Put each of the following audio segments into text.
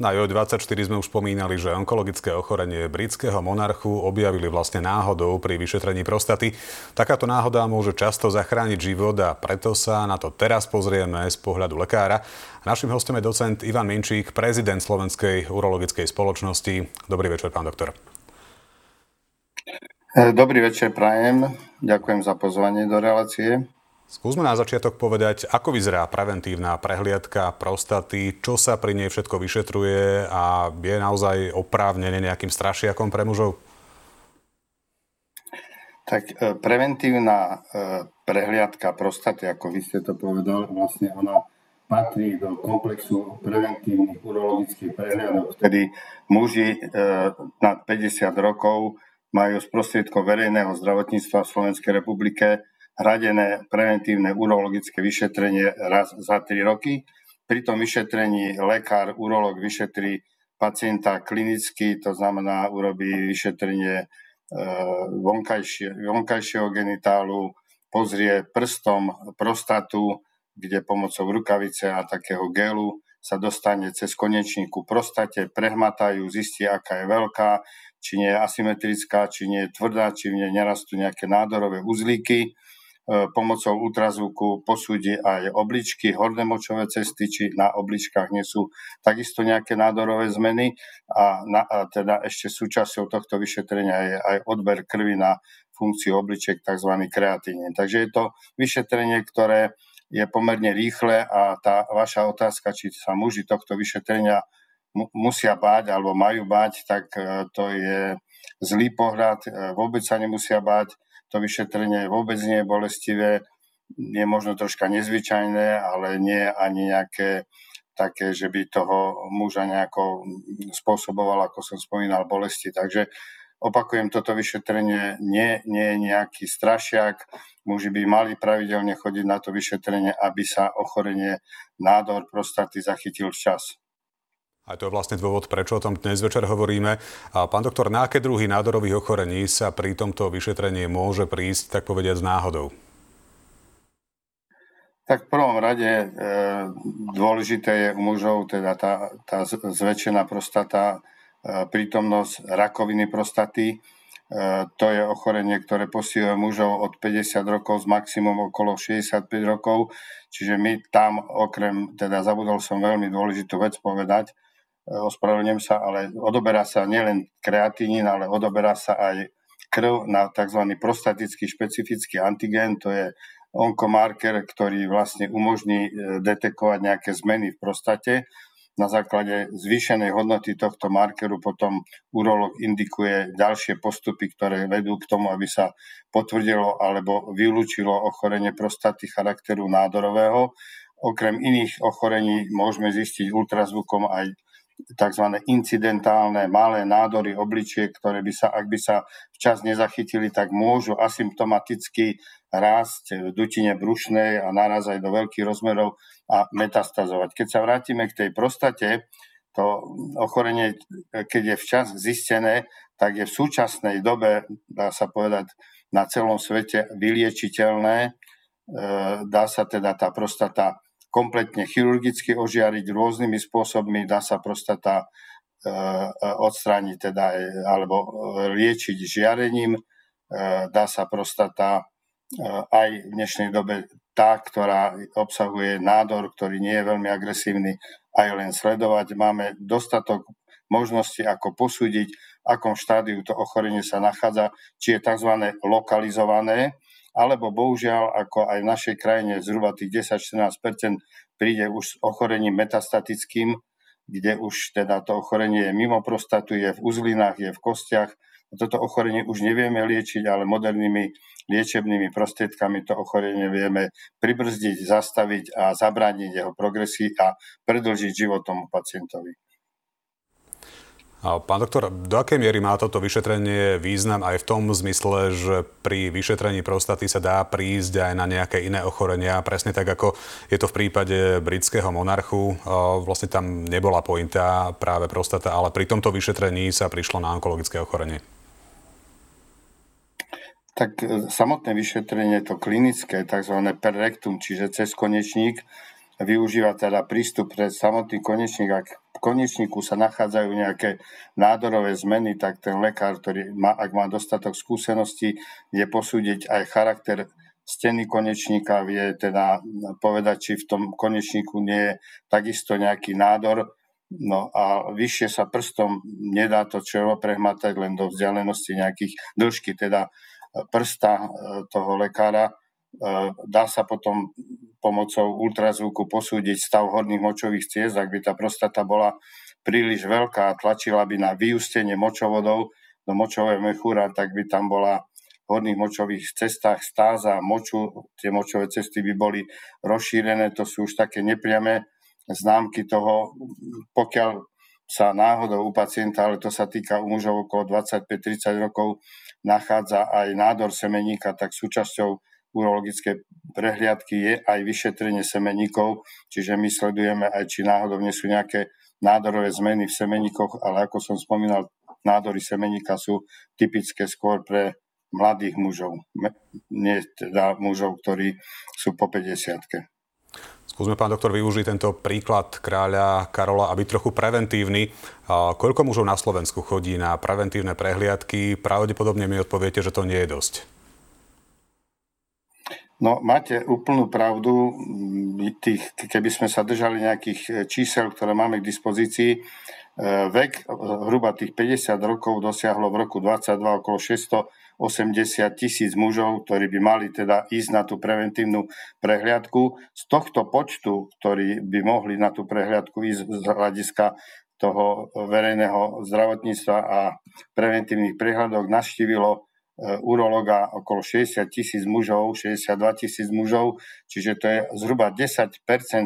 Na JO24 sme už spomínali, že onkologické ochorenie britského monarchu objavili vlastne náhodou pri vyšetrení prostaty. Takáto náhoda môže často zachrániť život a preto sa na to teraz pozrieme z pohľadu lekára. Našim hostom je docent Ivan Minčík, prezident Slovenskej urologickej spoločnosti. Dobrý večer, pán doktor. Dobrý večer, prajem. Ďakujem za pozvanie do relácie. Skúsme na začiatok povedať, ako vyzerá preventívna prehliadka prostaty, čo sa pri nej všetko vyšetruje a je naozaj oprávnene nejakým strašiakom pre mužov? Tak e, preventívna e, prehliadka prostaty, ako vy ste to povedal, vlastne ona patrí do komplexu preventívnych urologických prehliadok, kedy muži e, nad 50 rokov majú z prostriedkov verejného zdravotníctva v Slovenskej republike hradené preventívne urologické vyšetrenie raz za 3 roky. Pri tom vyšetrení lekár, urolog vyšetrí pacienta klinicky, to znamená urobí vyšetrenie e, vonkajšie, vonkajšieho genitálu, pozrie prstom prostatu, kde pomocou rukavice a takého gelu sa dostane cez konečník ku prostate, prehmatajú, zistí, aká je veľká, či nie je asymetrická, či nie je tvrdá, či v nej nerastú nejaké nádorové uzlíky pomocou ultrazvuku posúdi aj obličky, horné močové cesty, či na obličkách nie sú takisto nejaké nádorové zmeny a, na, a teda ešte súčasťou tohto vyšetrenia je aj odber krvi na funkciu obličiek, tzv. kreatíne. Takže je to vyšetrenie, ktoré je pomerne rýchle a tá vaša otázka, či sa muži tohto vyšetrenia musia báť alebo majú báť, tak e, to je zlý pohľad. E, vôbec sa nemusia báť to vyšetrenie vôbec nie je bolestivé, je možno troška nezvyčajné, ale nie ani nejaké také, že by toho muža nejako spôsoboval, ako som spomínal, bolesti. Takže opakujem, toto vyšetrenie nie, nie je nejaký strašiak. Muži by mali pravidelne chodiť na to vyšetrenie, aby sa ochorenie nádor prostaty zachytil včas. A to je vlastne dôvod, prečo o tom dnes večer hovoríme. A pán doktor, na aké druhy nádorových ochorení sa pri tomto vyšetrení môže prísť, tak povediať, s náhodou? Tak v prvom rade e, dôležité je u mužov teda tá, tá zväčšená prostata, e, prítomnosť rakoviny prostaty. E, to je ochorenie, ktoré postihuje mužov od 50 rokov s maximum okolo 65 rokov. Čiže my tam okrem, teda zabudol som veľmi dôležitú vec povedať, ospravedlňujem sa, ale odoberá sa nielen kreatínin, ale odoberá sa aj krv na tzv. prostatický špecifický antigén, to je onkomarker, ktorý vlastne umožní e, detekovať nejaké zmeny v prostate. Na základe zvýšenej hodnoty tohto markeru potom urolog indikuje ďalšie postupy, ktoré vedú k tomu, aby sa potvrdilo alebo vylúčilo ochorenie prostaty charakteru nádorového. Okrem iných ochorení môžeme zistiť ultrazvukom aj tzv. incidentálne malé nádory obličiek, ktoré by sa, ak by sa včas nezachytili, tak môžu asymptomaticky rásť v dutine brušnej a naraz aj do veľkých rozmerov a metastazovať. Keď sa vrátime k tej prostate, to ochorenie, keď je včas zistené, tak je v súčasnej dobe, dá sa povedať, na celom svete vyliečiteľné. E, dá sa teda tá prostata kompletne chirurgicky ožiariť rôznymi spôsobmi, dá sa prostata e, e, odstrániť teda, e, alebo liečiť žiarením, dá sa prostata aj v dnešnej dobe tá, ktorá obsahuje nádor, ktorý nie je veľmi agresívny, aj len sledovať. Máme dostatok možností, ako posúdiť, v akom štádiu to ochorenie sa nachádza, či je tzv. lokalizované, alebo bohužiaľ, ako aj v našej krajine zhruba tých 10-14% príde už s ochorením metastatickým, kde už teda to ochorenie je mimo prostatu, je v uzlinách, je v kostiach. Toto ochorenie už nevieme liečiť, ale modernými liečebnými prostriedkami to ochorenie vieme pribrzdiť, zastaviť a zabrániť jeho progresii a predlžiť život tomu pacientovi. Pán doktor, do akej miery má toto vyšetrenie význam aj v tom zmysle, že pri vyšetrení prostaty sa dá prísť aj na nejaké iné ochorenia, presne tak ako je to v prípade britského monarchu. Vlastne tam nebola pointa práve prostata, ale pri tomto vyšetrení sa prišlo na onkologické ochorenie. Tak e, samotné vyšetrenie, to klinické, tzv. per čiže cez konečník, využíva teda prístup pre samotný konečník, ak konečníku sa nachádzajú nejaké nádorové zmeny, tak ten lekár, ktorý má, ak má dostatok skúseností, vie posúdiť aj charakter steny konečníka, vie teda povedať, či v tom konečníku nie je takisto nejaký nádor. No a vyššie sa prstom nedá to čelo prehmatať len do vzdialenosti nejakých dĺžky, teda prsta e, toho lekára. E, dá sa potom pomocou ultrazvuku posúdiť stav horných močových ciest, ak by tá prostata bola príliš veľká a tlačila by na vyústenie močovodov do močového mechúra, tak by tam bola horných močových cestách stáza moču, tie močové cesty by boli rozšírené, to sú už také nepriame známky toho, pokiaľ sa náhodou u pacienta, ale to sa týka u mužov okolo 25-30 rokov, nachádza aj nádor semeníka, tak súčasťou urologické prehliadky je aj vyšetrenie semeníkov, čiže my sledujeme aj, či náhodou nie sú nejaké nádorové zmeny v semeníkoch, ale ako som spomínal, nádory semeníka sú typické skôr pre mladých mužov, nie teda mužov, ktorí sú po 50 Skúsme, pán doktor, využiť tento príklad kráľa Karola a byť trochu preventívny. Koľko mužov na Slovensku chodí na preventívne prehliadky? Pravdepodobne mi odpoviete, že to nie je dosť. No, máte úplnú pravdu. Tých, keby sme sa držali nejakých čísel, ktoré máme k dispozícii, E, vek hruba tých 50 rokov dosiahlo v roku 22 okolo 680 tisíc mužov, ktorí by mali teda ísť na tú preventívnu prehliadku. Z tohto počtu, ktorí by mohli na tú prehliadku ísť z hľadiska toho verejného zdravotníctva a preventívnych prehľadok naštívilo urologa okolo 60 tisíc mužov, 62 tisíc mužov, čiže to je zhruba 10%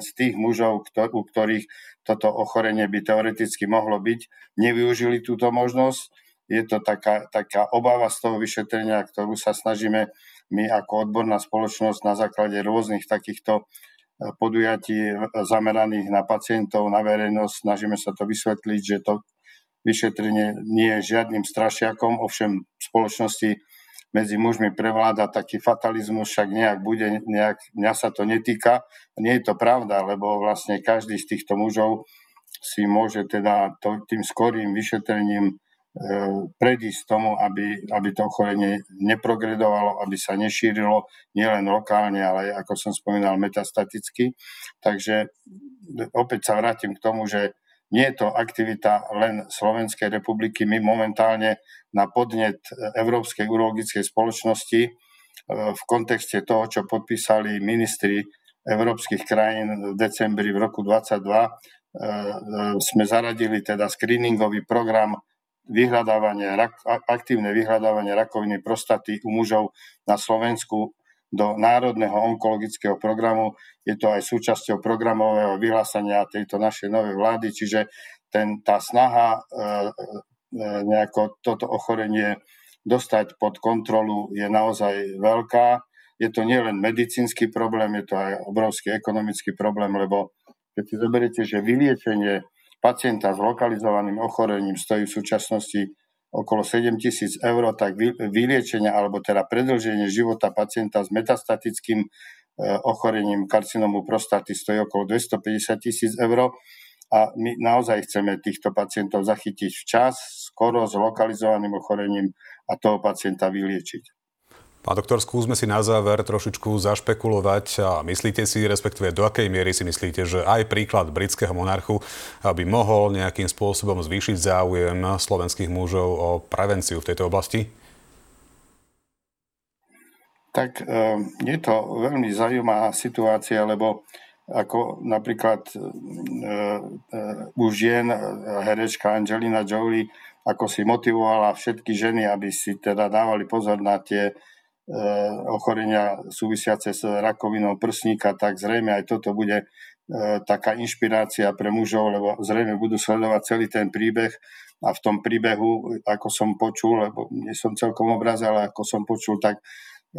z tých mužov, u ktorých toto ochorenie by teoreticky mohlo byť, nevyužili túto možnosť. Je to taká, taká obava z toho vyšetrenia, ktorú sa snažíme my ako odborná spoločnosť na základe rôznych takýchto e, podujatí zameraných na pacientov, na verejnosť. Snažíme sa to vysvetliť, že to vyšetrenie nie je žiadnym strašiakom, ovšem v spoločnosti medzi mužmi prevláda taký fatalizmus, však nejak bude, nejak, mňa sa to netýka. Nie je to pravda, lebo vlastne každý z týchto mužov si môže teda to, tým skorým vyšetrením e, predísť tomu, aby, aby to ochorenie neprogredovalo, aby sa nešírilo nielen lokálne, ale ako som spomínal, metastaticky. Takže opäť sa vrátim k tomu, že nie je to aktivita len Slovenskej republiky. My momentálne na podnet Európskej urologickej spoločnosti e, v kontexte toho, čo podpísali ministri európskych krajín v decembri v roku 2022, e, e, sme zaradili teda screeningový program vyhľadávanie, aktívne vyhľadávanie rakoviny prostaty u mužov na Slovensku do Národného onkologického programu. Je to aj súčasťou programového vyhlásenia tejto našej novej vlády, čiže ten, tá snaha e, e, nejako toto ochorenie dostať pod kontrolu je naozaj veľká. Je to nielen medicínsky problém, je to aj obrovský ekonomický problém, lebo keď si zoberiete, že vyliečenie pacienta s lokalizovaným ochorením stojí v súčasnosti okolo 7 tisíc eur, tak vyliečenie alebo teda predlženie života pacienta s metastatickým e, ochorením karcinomu prostaty stojí okolo 250 tisíc eur a my naozaj chceme týchto pacientov zachytiť včas, skoro s lokalizovaným ochorením a toho pacienta vyliečiť. Pán doktor, skúsme si na záver trošičku zašpekulovať a myslíte si, respektíve do akej miery si myslíte, že aj príklad britského monarchu by mohol nejakým spôsobom zvýšiť záujem slovenských mužov o prevenciu v tejto oblasti? Tak eh, je to veľmi zaujímavá situácia, lebo ako napríklad uh, uh, už žien, herečka Angelina Jolie, ako si motivovala všetky ženy, aby si teda dávali pozor na tie Eh, ochorenia súvisiace s rakovinou prsníka, tak zrejme aj toto bude eh, taká inšpirácia pre mužov, lebo zrejme budú sledovať celý ten príbeh a v tom príbehu, ako som počul, lebo nie som celkom obraz, ale ako som počul, tak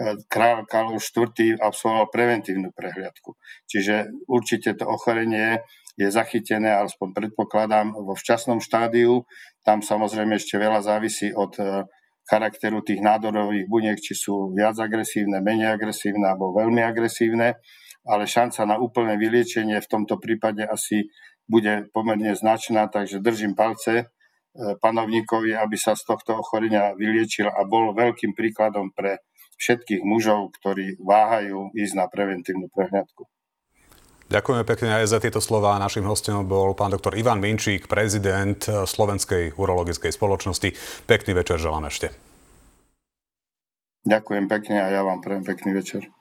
eh, král Karol IV. absolvoval preventívnu prehliadku. Čiže určite to ochorenie je zachytené, aspoň predpokladám, vo včasnom štádiu. Tam samozrejme ešte veľa závisí od charakteru tých nádorových buniek, či sú viac agresívne, menej agresívne alebo veľmi agresívne, ale šanca na úplné vyliečenie v tomto prípade asi bude pomerne značná, takže držím palce panovníkovi, aby sa z tohto ochorenia vyliečil a bol veľkým príkladom pre všetkých mužov, ktorí váhajú ísť na preventívnu prehľadku. Ďakujeme pekne aj za tieto slova. Našim hostom bol pán doktor Ivan Minčík, prezident Slovenskej urologickej spoločnosti. Pekný večer želám ešte. Ďakujem pekne a ja vám prajem pekný večer.